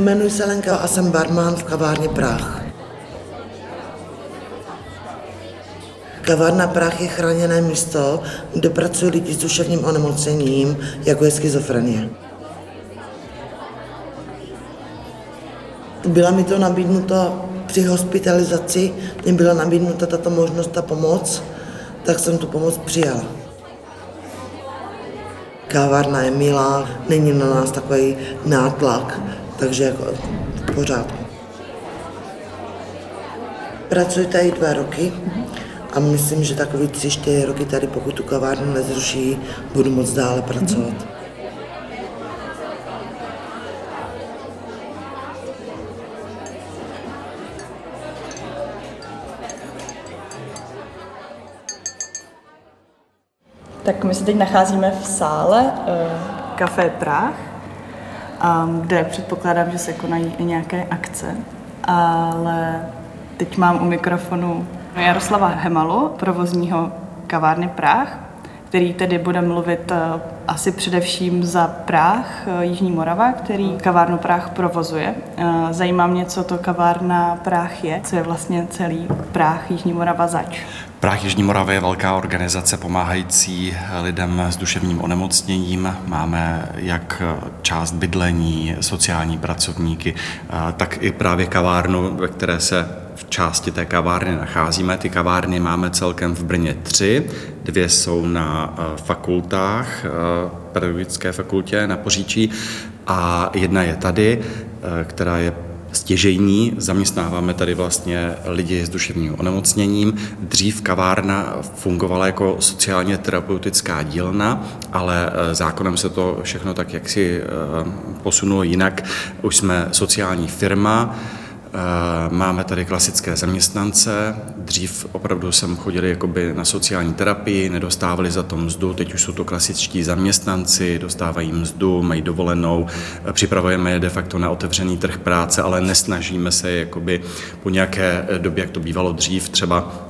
Jmenuji se Lenka a jsem barman v kavárně Prach. Kavárna Prach je chráněné místo, kde pracují lidi s duševním onemocněním, jako je schizofrenie. Byla mi to nabídnuto při hospitalizaci, mě byla nabídnuta tato možnost, ta pomoc, tak jsem tu pomoc přijala. Kávárna je milá, není na nás takový nátlak, takže jako v pořádku. Pracuji tady dva roky a myslím, že takový tři, čtyři roky tady, pokud tu kavárnu nezruší, budu moc dále pracovat. Tak my se teď nacházíme v sále uh, Café Prah, kde předpokládám, že se konají i nějaké akce, ale teď mám u mikrofonu Jaroslava Hemalu, provozního kavárny Prah, který tedy bude mluvit uh, asi především za Práh, uh, Jižní Morava, který kavárnu Práh provozuje. Uh, zajímá mě, co to kavárna Práh je, co je vlastně celý Práh Jižní Morava zač. Práh Jižní Moravy je velká organizace pomáhající lidem s duševním onemocněním. Máme jak část bydlení, sociální pracovníky, tak i právě kavárnu, ve které se v části té kavárny nacházíme. Ty kavárny máme celkem v Brně tři. Dvě jsou na fakultách, pedagogické fakultě na Poříčí a jedna je tady, která je stěžejní. Zaměstnáváme tady vlastně lidi s duševním onemocněním. Dřív kavárna fungovala jako sociálně terapeutická dílna, ale eh, zákonem se to všechno tak jaksi eh, posunulo jinak. Už jsme sociální firma, máme tady klasické zaměstnance. Dřív opravdu jsem chodili jakoby na sociální terapii, nedostávali za to mzdu, teď už jsou to klasičtí zaměstnanci, dostávají mzdu, mají dovolenou, eh, připravujeme je de facto na otevřený trh práce, ale nesnažíme se jakoby po nějaké době, jak to bývalo dřív, třeba Eh,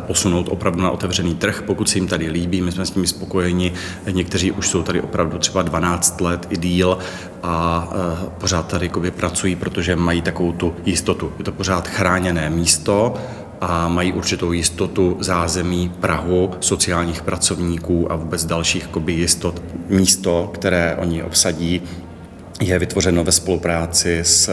posunout opravdu na otevřený trh, pokud se jim tady líbí, my jsme s nimi spokojeni, někteří už jsou tady opravdu třeba 12 let i díl a eh, pořád tady pracují, protože mají takovou tu jistotu. Je to pořád chráněné místo, a mají určitou jistotu zázemí Prahu, sociálních pracovníků a vůbec dalších jistot. Místo, které oni obsadí, je vytvořeno ve spolupráci s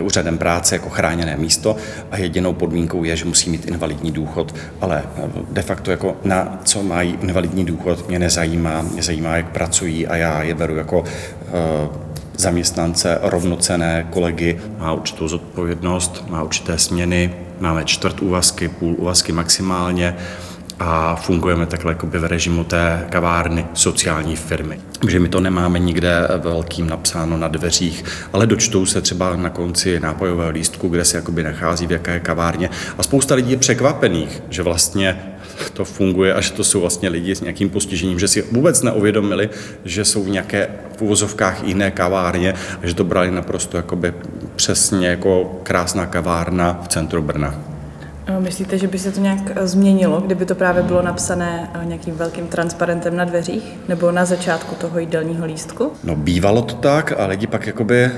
úřadem práce jako chráněné místo a jedinou podmínkou je, že musí mít invalidní důchod, ale de facto jako na co mají invalidní důchod mě nezajímá, mě zajímá, jak pracují a já je beru jako uh, zaměstnance, rovnocené kolegy, má určitou zodpovědnost, má určité směny, máme čtvrt úvazky, půl úvazky maximálně, a fungujeme takhle jakoby v režimu té kavárny sociální firmy. Že my to nemáme nikde velkým napsáno na dveřích, ale dočtou se třeba na konci nápojového lístku, kde se jakoby nachází v jaké kavárně. A spousta lidí je překvapených, že vlastně to funguje a že to jsou vlastně lidi s nějakým postižením, že si vůbec neuvědomili, že jsou v nějaké v uvozovkách jiné kavárně a že to brali naprosto jakoby přesně jako krásná kavárna v centru Brna. Myslíte, že by se to nějak eh, změnilo, kdyby to právě bylo napsané eh, nějakým velkým transparentem na dveřích nebo na začátku toho jídelního lístku? No bývalo to tak a lidi pak jakoby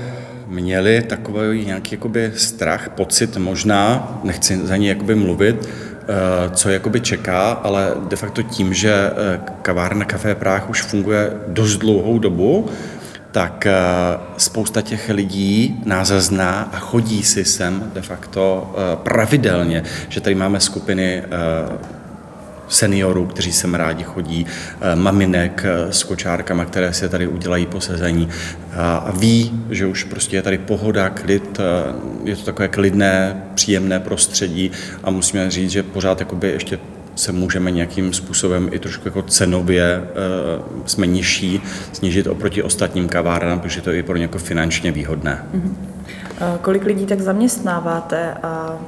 měli takový nějaký jakoby strach, pocit možná, nechci za ní jakoby mluvit, eh, co jakoby čeká, ale de facto tím, že kavárna Café Práh už funguje dost dlouhou dobu, tak eh, spousta těch lidí nás zná a chodí si sem de facto eh, pravidelně, že tady máme skupiny eh, seniorů, kteří sem rádi chodí, maminek s kočárkama, které se tady udělají posezení. A ví, že už prostě je tady pohoda, klid, je to takové klidné, příjemné prostředí a musíme říct, že pořád jakoby ještě se můžeme nějakým způsobem i trošku jako cenově e, jsme nižší, snížit oproti ostatním kavárnám, protože to je pro ně jako finančně výhodné. Mm-hmm. Kolik lidí tak zaměstnáváte a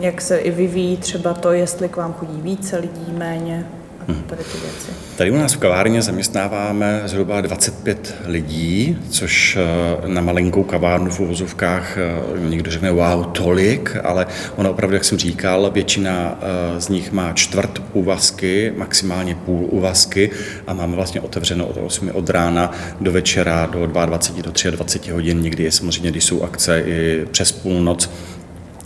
jak se i vyvíjí třeba to, jestli k vám chodí více lidí, méně? Tady ty věci? Tady u nás v kavárně zaměstnáváme zhruba 25 lidí, což eh, na malinkou kavárnu v uvozovkách eh, někdo řekne wow, tolik, ale ono opravdu, jak jsem říkal, většina eh, z nich má čtvrt úvazky, maximálně půl úvazky a máme vlastně otevřeno od 8 od rána do večera do 22 do 23 hodin, někdy je samozřejmě, když jsou akce i přes půlnoc,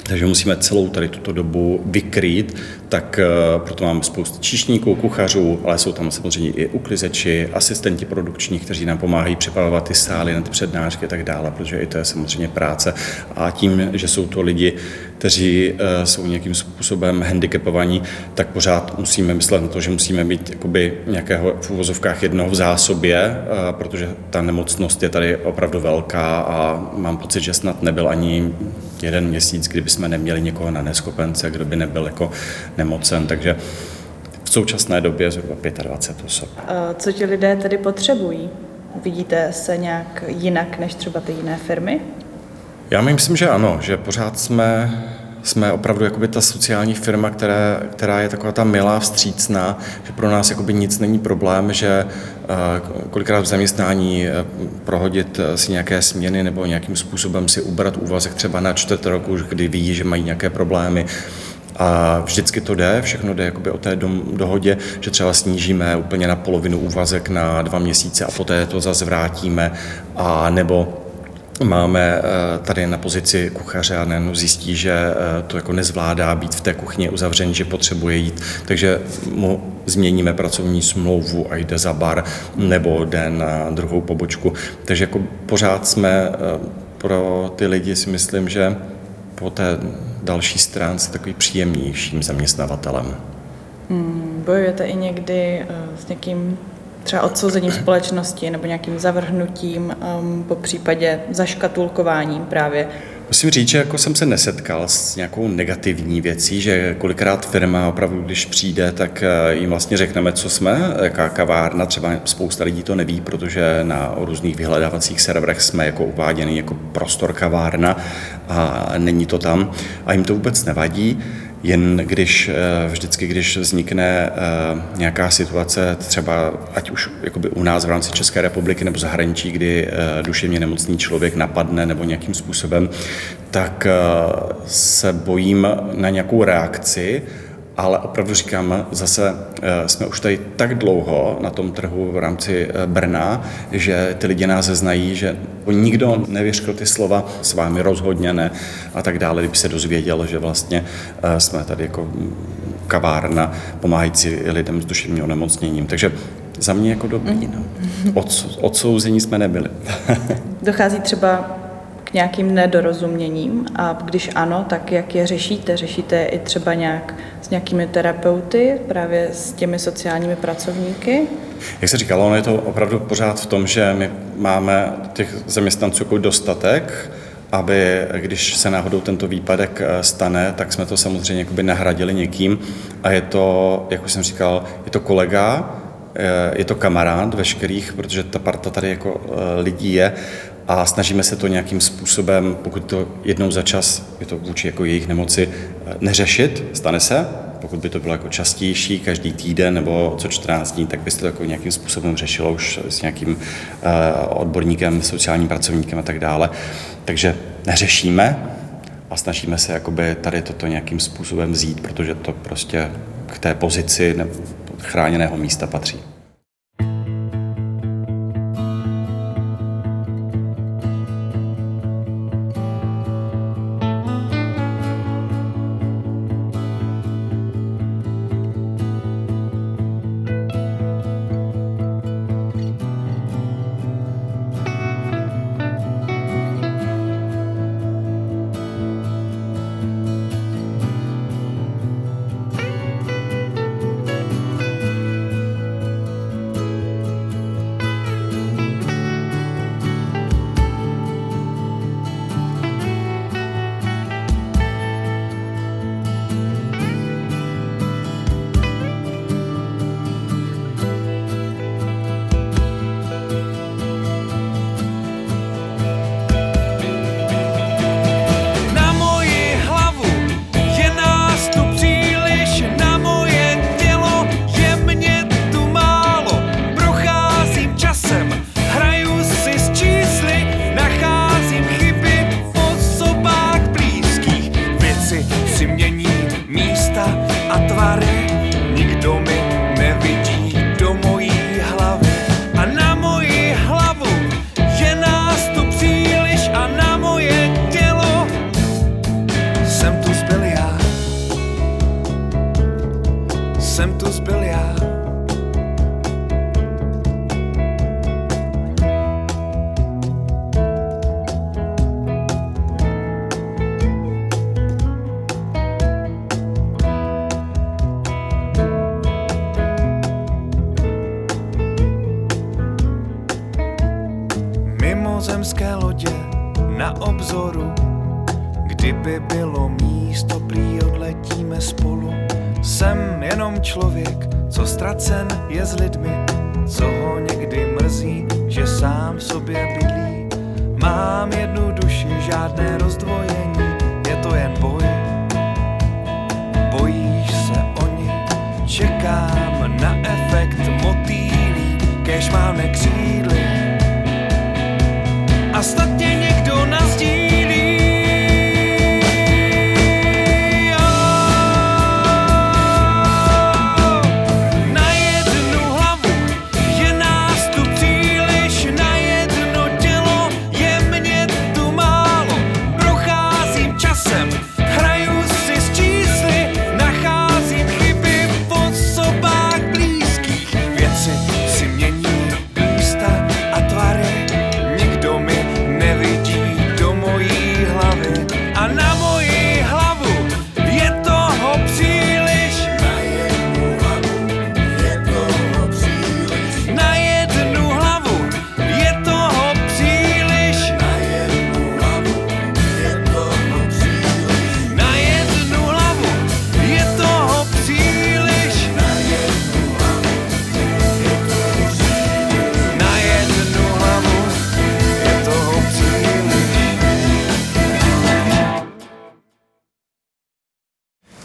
takže musíme celou tady tuto dobu vykrýt, tak eh, proto máme spoustu číšníků, kuchařů, ale jsou tam samozřejmě i uklizeči, asistenti produkční, kteří nám pomáhají připravovat ty sály na ty přednášky a tak dále, protože i to je samozřejmě práce. A tím, že jsou to lidi, kteří eh, jsou nějakým způsobem handicapovaní, tak pořád musíme myslet na to, že musíme mít jakoby nějakého v uvozovkách jednoho v zásobě, eh, protože ta nemocnost je tady opravdu velká a mám pocit, že snad nebyl ani jeden měsíc, kdyby jsme neměli někoho na neschopence, kdo by nebyl jako nemocen, takže v současné době zhruba 25 osob. Co ti lidé tedy potřebují? Vidíte se nějak jinak než třeba ty jiné firmy? Já myslím, že ano, že pořád jsme jsme opravdu jakoby ta sociální firma, která, která je taková ta milá, vstřícná, že pro nás jakoby nic není problém, že uh, kolikrát v zaměstnání uh, prohodit si nějaké směny nebo nějakým způsobem si ubrat úvazek třeba na čtvrt roku, kdy ví, že mají nějaké problémy, a vždycky to jde, všechno jde jakoby o té dohodě, že třeba snížíme úplně na polovinu úvazek na dva měsíce a poté to zase vrátíme, a nebo máme eh, tady na pozici kuchaře a nejen zjistí, že eh, to jako nezvládá být v té kuchyni uzavřený, že potřebuje jít, takže mu změníme pracovní smlouvu a jde za bar nebo jde na druhou pobočku. Takže jako pořád jsme eh, pro ty lidi si myslím, že po té další stránce takový příjemnějším zaměstnavatelem. Hmm, bojujete i někdy s někým třeba odsouzením společnosti nebo nějakým zavrhnutím, um, po případě zaškatulkováním právě. Musím říct, že jako jsem se nesetkal s nějakou negativní věcí, že kolikrát firma opravdu, když přijde, tak eh, jim vlastně řekneme, co jsme, jaká kavárna, třeba spousta lidí to neví, protože na různých vyhledávacích serverech jsme jako uváděni jako prostor kavárna a není to tam a jim to vůbec nevadí jen když eh, vždycky, když vznikne eh, nějaká situace, třeba ať už jakoby u nás v rámci České republiky nebo zahraničí, kdy eh, duševně nemocný člověk napadne nebo nějakým způsobem, tak se bojím na nějakou reakci, ale opravdu říkám, zase eh, jsme už tady tak dlouho na tom trhu v rámci eh, Brna, že ty lidi nás znají, že nikdo nevěřil ty slova s vámi rozhodně ne a tak dále, kdyby se dozvěděl, že vlastně eh, jsme tady jako kavárna pomáhající lidem s duševním onemocněním. Takže za mě jako dobrý. No. Od, odsouzení jsme nebyli. Dochází třeba k nějakým nedorozuměním a když ano, tak jak je řešíte? Řešíte i třeba nějak s nějakými terapeuty, právě s těmi sociálními pracovníky? Jak se říkalo, ono je to opravdu pořád v tom, že my máme těch zaměstnanců jako dostatek, aby když se náhodou tento výpadek eh, stane, tak jsme to samozřejmě nahradili někým a je to, jak už jsem říkal, je to kolega, eh, je to kamarád veškerých, protože ta parta tady jako eh, lidí je a snažíme se to nějakým způsobem, pokud to jednou za čas, je to vůči jako jejich nemoci, eh, neřešit, stane se, pokud by to bylo jako častější, každý týden nebo co 14 dní, tak by se to jako nějakým způsobem řešilo už s nějakým uh, odborníkem, sociálním pracovníkem a tak dále. Takže neřešíme a snažíme se jakoby tady toto nějakým způsobem vzít, protože to prostě k té pozici chráněného místa patří. Vzoru. Kdyby bylo místo, prý odletíme spolu. Jsem jenom člověk, co ztracen je s lidmi, co ho někdy mrzí, že sám sobě bydlí. Mám jednu duši, žádné rozdvojení, je to jen boj. Bojíš se o ní, čekám na efekt motýlí, kež mám nekřídly. A snad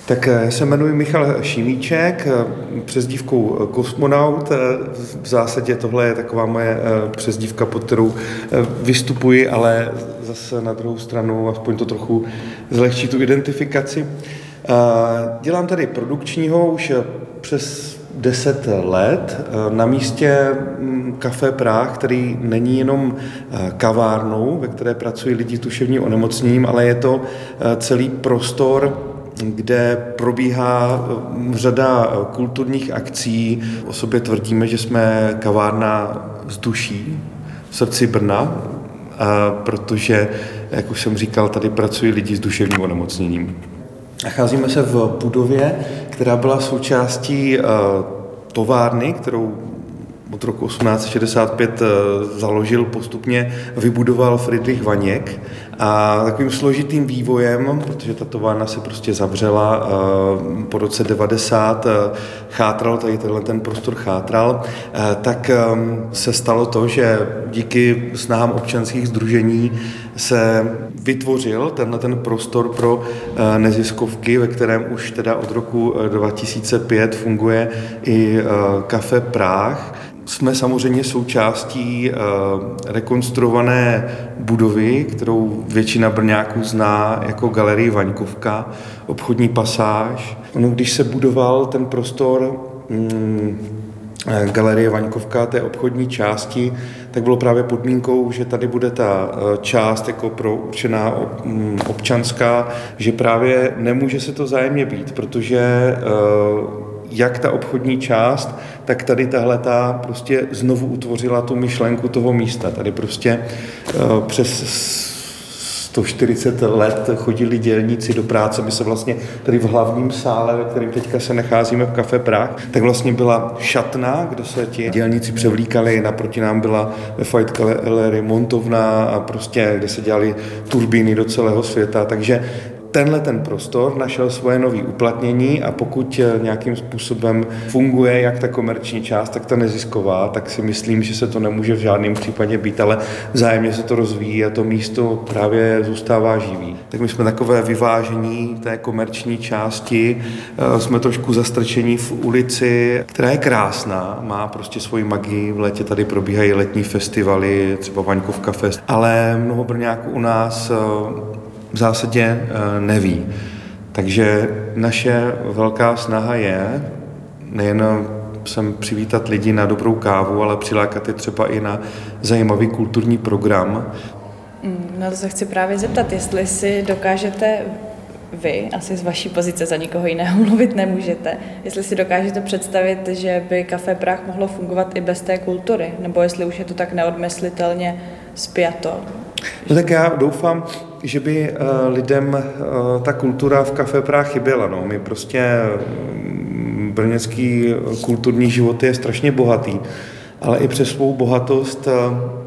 Tak eh, já se jmenuji Michal Šimíček, eh, přezdívkou eh, Kosmonaut. V zásadě tohle je taková moje přezdívka, pod kterou vystupuji, ale zase na druhou stranu aspoň to trochu zlehčí tu identifikaci. Dělám tady produkčního už přes 10 let na místě mm, Café Práh, který není jenom kavárnou, ve které pracují lidi s duševním onemocněním, ale je to celý prostor, kde probíhá eh, řada eh, kulturních akcí. O sobě tvrdíme, že jsme kavárna z duší v srdci Brna, protože, jak už jsem říkal, tady pracují lidi s duševním onemocněním. Nacházíme se v budově, která byla součástí eh, továrny, kterou od roku 1865 eh, založil postupně, vybudoval Friedrich Vaněk a takovým složitým vývojem, protože ta továrna se prostě zavřela eh, po roce 90, eh, chátral, tady tenhle ten prostor chátral, tak se stalo to, že díky snahám občanských združení se vytvořil tenhle ten prostor pro neziskovky, ve kterém už teda od roku eh, 2005 funguje i Kafe Práh. Jsme samozřejmě součástí eh, rekonstruované budovy, kterou většina Brňáků zná jako Galerii Vaňkovka, obchodní pasáž. Ono, když se budoval ten prostor mm, eh, Galerie Vaňkovka, té obchodní části, tak bylo právě podmínkou, že tady bude ta eh, část jako pro určená mm, občanská, že právě nemůže se to zájemně být, protože jak ta obchodní část, tak tady tahle ta prostě znovu utvořila tu myšlenku toho místa. Tady prostě eh, přes 140 let chodili dělníci do práce. My se vlastně tady v hlavním sále, ve kterém teďka se nacházíme v Kafe Prah, tak vlastně byla šatna, kde se ti dělníci převlíkali, naproti nám byla ve Fight Gallery montovna a prostě, kde se dělali turbíny do celého světa. Takže tenhle ten prostor našel svoje nové uplatnění a pokud eh, nějakým způsobem funguje jak ta komerční část, tak ta nezisková, tak si myslím, že se to nemůže v žádném případě být, ale vzájemně se to rozvíjí a to místo právě zůstává živý. Tak my jsme takové vyvážení té komerční části, eh, jsme trošku zastrčení v ulici, která je krásná, má prostě svoji magii, v létě tady probíhají letní festivaly, třeba Vaňkovka Fest, ale mnoho Brňáků u nás eh, v zásadě eh, neví. Takže naše velká snaha je nejen sem přivítat lidi na dobrou kávu, ale přilákat je třeba i na zajímavý kulturní program. Na to se chci právě zeptat, jestli si dokážete vy, asi z vaší pozice za nikoho jiného mluvit nemůžete, jestli si dokážete představit, že by Café Prah mohlo fungovat i bez té kultury, nebo jestli už je to tak neodmyslitelně spjato. No tak já doufám, že by eh, lidem eh, ta kultura v Café Prah chyběla. No. My prostě mm, brněnský kulturní život je strašně bohatý, ale i přes svou bohatost eh,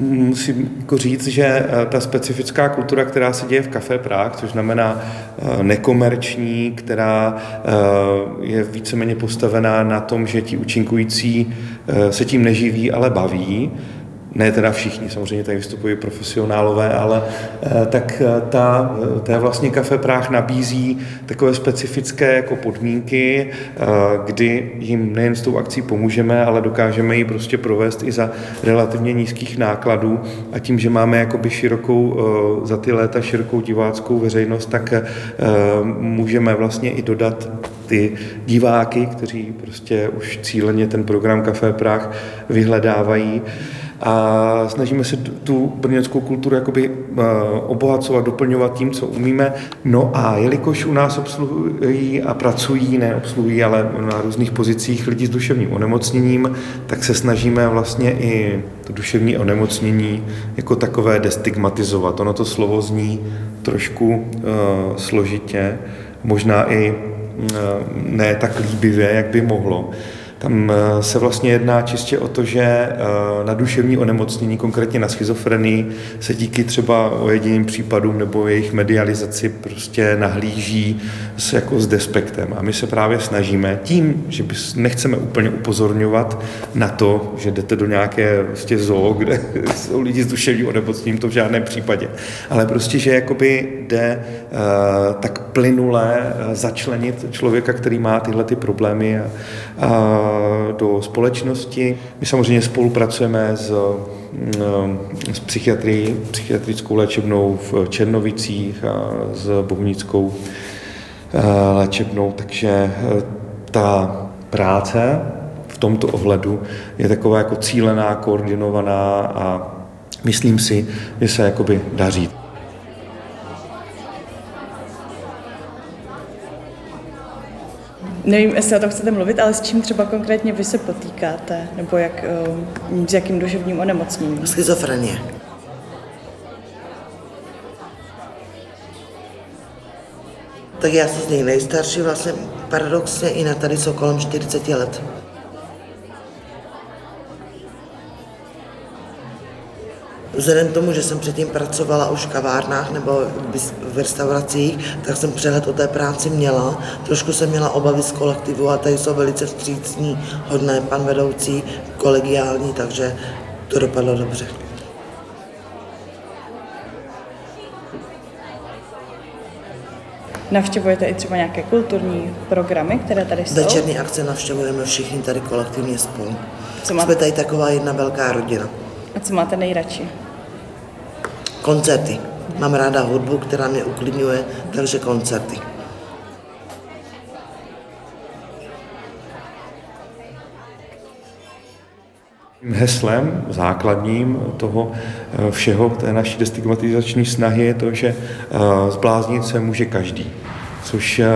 musím jako říct, že ta specifická kultura, která se děje v Café Prague, což znamená nekomerční, která je víceméně postavená na tom, že ti účinkující se tím neživí, ale baví, ne teda všichni, samozřejmě tady vystupují profesionálové, ale eh, tak eh, ta, eh, ta vlastně Kafe Práh nabízí takové specifické jako podmínky, kdy jim nejen s tou akcí pomůžeme, ale dokážeme ji prostě provést i za relativně nízkých nákladů. A tím, že máme jakoby širokou, za ty léta širokou diváckou veřejnost, tak můžeme vlastně i dodat ty diváky, kteří prostě už cíleně ten program Café Prah vyhledávají a snažíme se tu brněnskou kulturu jakoby eh, obohacovat, doplňovat tím, co umíme. No a jelikož u nás obsluhují a pracují, ne obsluhují, ale na různých pozicích lidi s duševním onemocněním, tak se snažíme vlastně i to duševní onemocnění jako takové destigmatizovat. Ono to slovo zní trošku uh, složitě, možná i uh, ne tak líbivě, jak by mohlo. Tam eh, se vlastně jedná čistě o to, že eh, na duševní onemocnění, konkrétně na schizofrenii, se díky třeba o jediným případům nebo jejich medializaci prostě nahlíží s, jako s despektem. A my se právě snažíme tím, že bys, nechceme úplně upozorňovat na to, že jdete do nějaké prostě zoo, kde jsou lidi s duševním onemocněním, to v žádném případě. Ale prostě, že jakoby jde uh, tak plynule začlenit člověka, který má tyhle ty problémy a, a do společnosti. My samozřejmě spolupracujeme s, eh, s psychiatrií, psychiatrickou léčebnou v Černovicích a s Bohnickou eh, léčebnou, takže eh, ta práce v tomto ohledu je taková jako cílená, koordinovaná a myslím si, že se jakoby daří. Nevím, jestli o tom chcete mluvit, ale s čím třeba konkrétně vy se potýkáte? Nebo jak, eh, s jakým duševním onemocněním? Schizofrenie. Tak já jsem z něj nejstarší, vlastně paradoxně i na tady jsou kolem 40 let. Vzhledem k tomu, že jsem předtím pracovala už v kavárnách nebo v restauracích, tak jsem přehled o té práci měla. Trošku jsem měla obavy z kolektivu a tady jsou velice vstřícní, hodné pan vedoucí, kolegiální, takže to dopadlo dobře. Navštěvujete i třeba nějaké kulturní programy, které tady jsou? Večerní akce navštěvujeme všichni tady kolektivně spolu. Co má... Jsme tady taková jedna velká rodina. A co máte nejradši? Koncerty. Mám ráda hudbu, která mě uklidňuje, takže koncerty. Heslem základním toho eh, všeho, té naší destigmatizační snahy je to, že eh, zbláznit se může každý, což eh,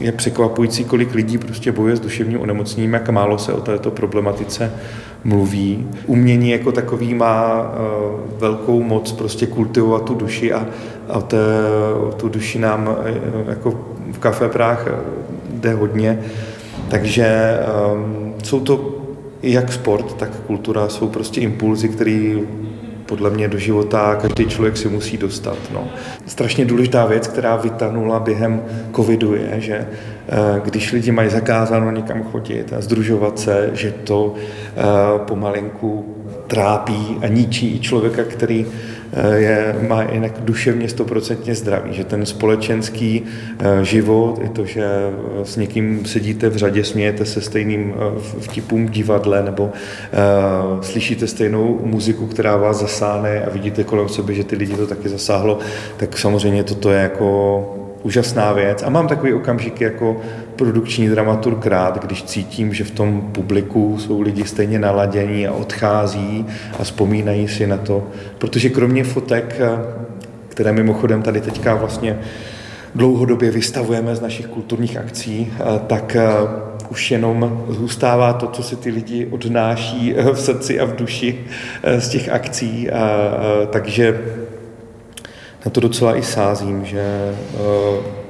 je překvapující, kolik lidí prostě bojuje s duševním onemocněním, jak málo se o této problematice mluví. Umění jako takový má uh, velkou moc prostě kultivovat tu duši a, a té, tu duši nám uh, jako v Café Práh jde hodně. Takže um, jsou to jak sport, tak kultura jsou prostě impulzy, které podle mě do života každý člověk si musí dostat. No. Strašně důležitá věc, která vytanula během covidu je, že eh, když lidi mají zakázáno někam chodit a združovat se, že to eh, pomalinku trápí a ničí člověka, který je, má jinak duševně stoprocentně zdravý, že ten společenský eh, život, i to, že eh, s někým sedíte v řadě, smějete se stejným vtipům divadle nebo slyšíte stejnou muziku, která vás zasáhne a vidíte kolem sebe, že ty lidi to taky zasáhlo, tak samozřejmě toto je jako úžasná věc. A mám takový okamžik jako produkční dramaturg rád, když cítím, že v tom publiku jsou lidi stejně naladění a odchází a vzpomínají si na to. Protože kromě fotek, které mimochodem tady teďka vlastně dlouhodobě vystavujeme z našich kulturních akcí, tak už jenom zůstává to, co si ty lidi odnáší v srdci a v duši z těch akcí. Takže na to docela i sázím, že eh,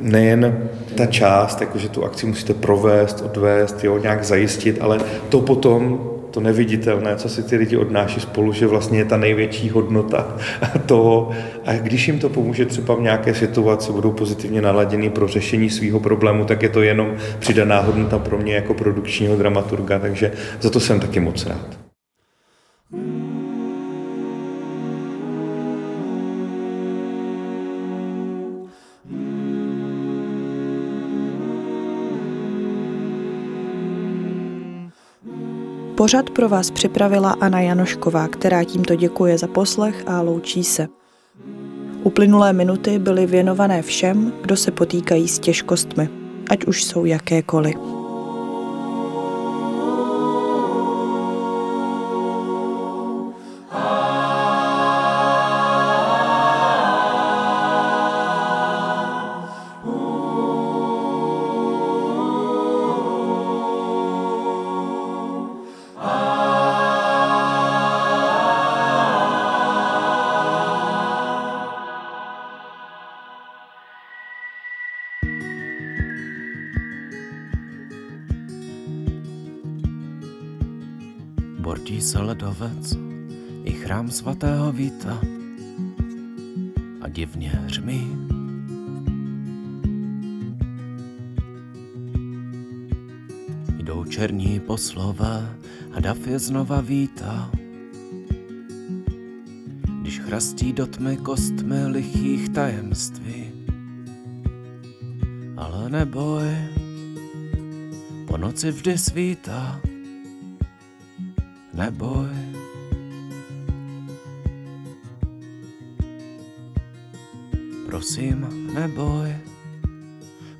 nejen ta část, jakože tu akci musíte provést, odvést, jo, nějak zajistit, ale to potom, to neviditelné, co si ty lidi odnáší spolu, že vlastně je ta největší hodnota toho. A když jim to pomůže třeba v nějaké situaci, budou pozitivně naladěný pro řešení svého problému, tak je to jenom přidaná hodnota pro mě jako produkčního dramaturga, takže za to jsem taky moc rád. Pořad pro vás připravila Anna Janošková, která tímto děkuje za poslech a loučí se. Uplynulé minuty byly věnované všem, kdo se potýkají s těžkostmi, ať už jsou jakékoliv. Hřmí. Jdou černí poslové a dav je znova vítá. Když chrastí do tmy kostmi lichých tajemství. Ale neboj, po noci vždy svítá neboj. Prosím, neboj,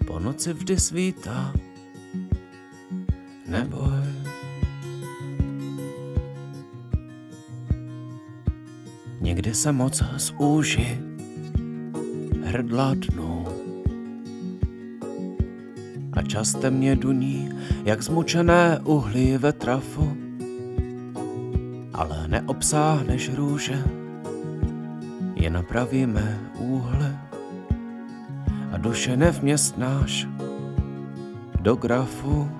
po noci vždy svítá, neboj. Někdy se moc zúži hrdla dnu. A častem mě duní, jak zmučené uhlí ve trafu. Ale neobsáhneš růže, je napravíme duše nevměstnáš do grafu.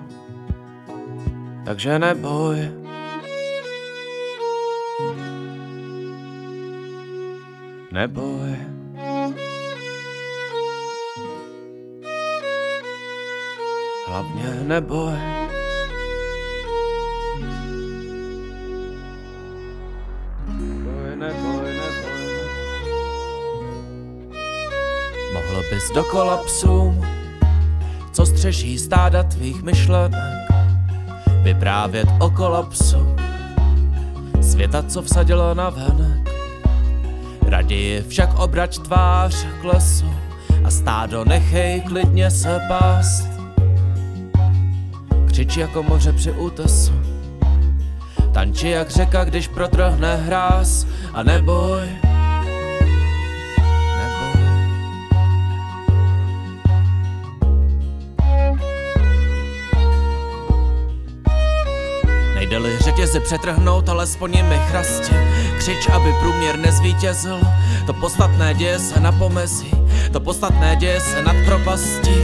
Takže neboj, neboj. Hlavně neboj. Bys do kolapsu, co střeží stáda tvých myšlenek, vyprávět o kolapsu světa, co vsadilo na venek. Raději však obrať tvář k lesu a stádo nechej klidně se pást. Křič jako moře při útesu, tanči jak řeka, když protrhne hráz a neboj. Nejde-li řetězy přetrhnout, alespoň jimi chrasti. Křič, aby průměr nezvítězil. To podstatné děje se na pomezí, to podstatné děje se nad propastí.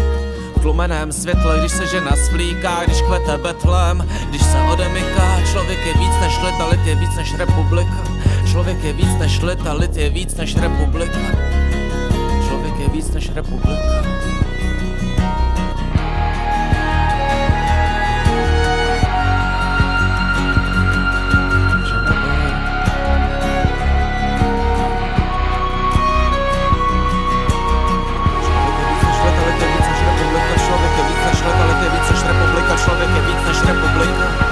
V tlumeném světle, když se žena svlíká, když kvete betlem, když se odemyká, člověk je víc než leta, lid je víc než republika. Člověk je víc než leta, lid je víc než republika. Člověk je víc než republika. człowiek, wieczność tak republika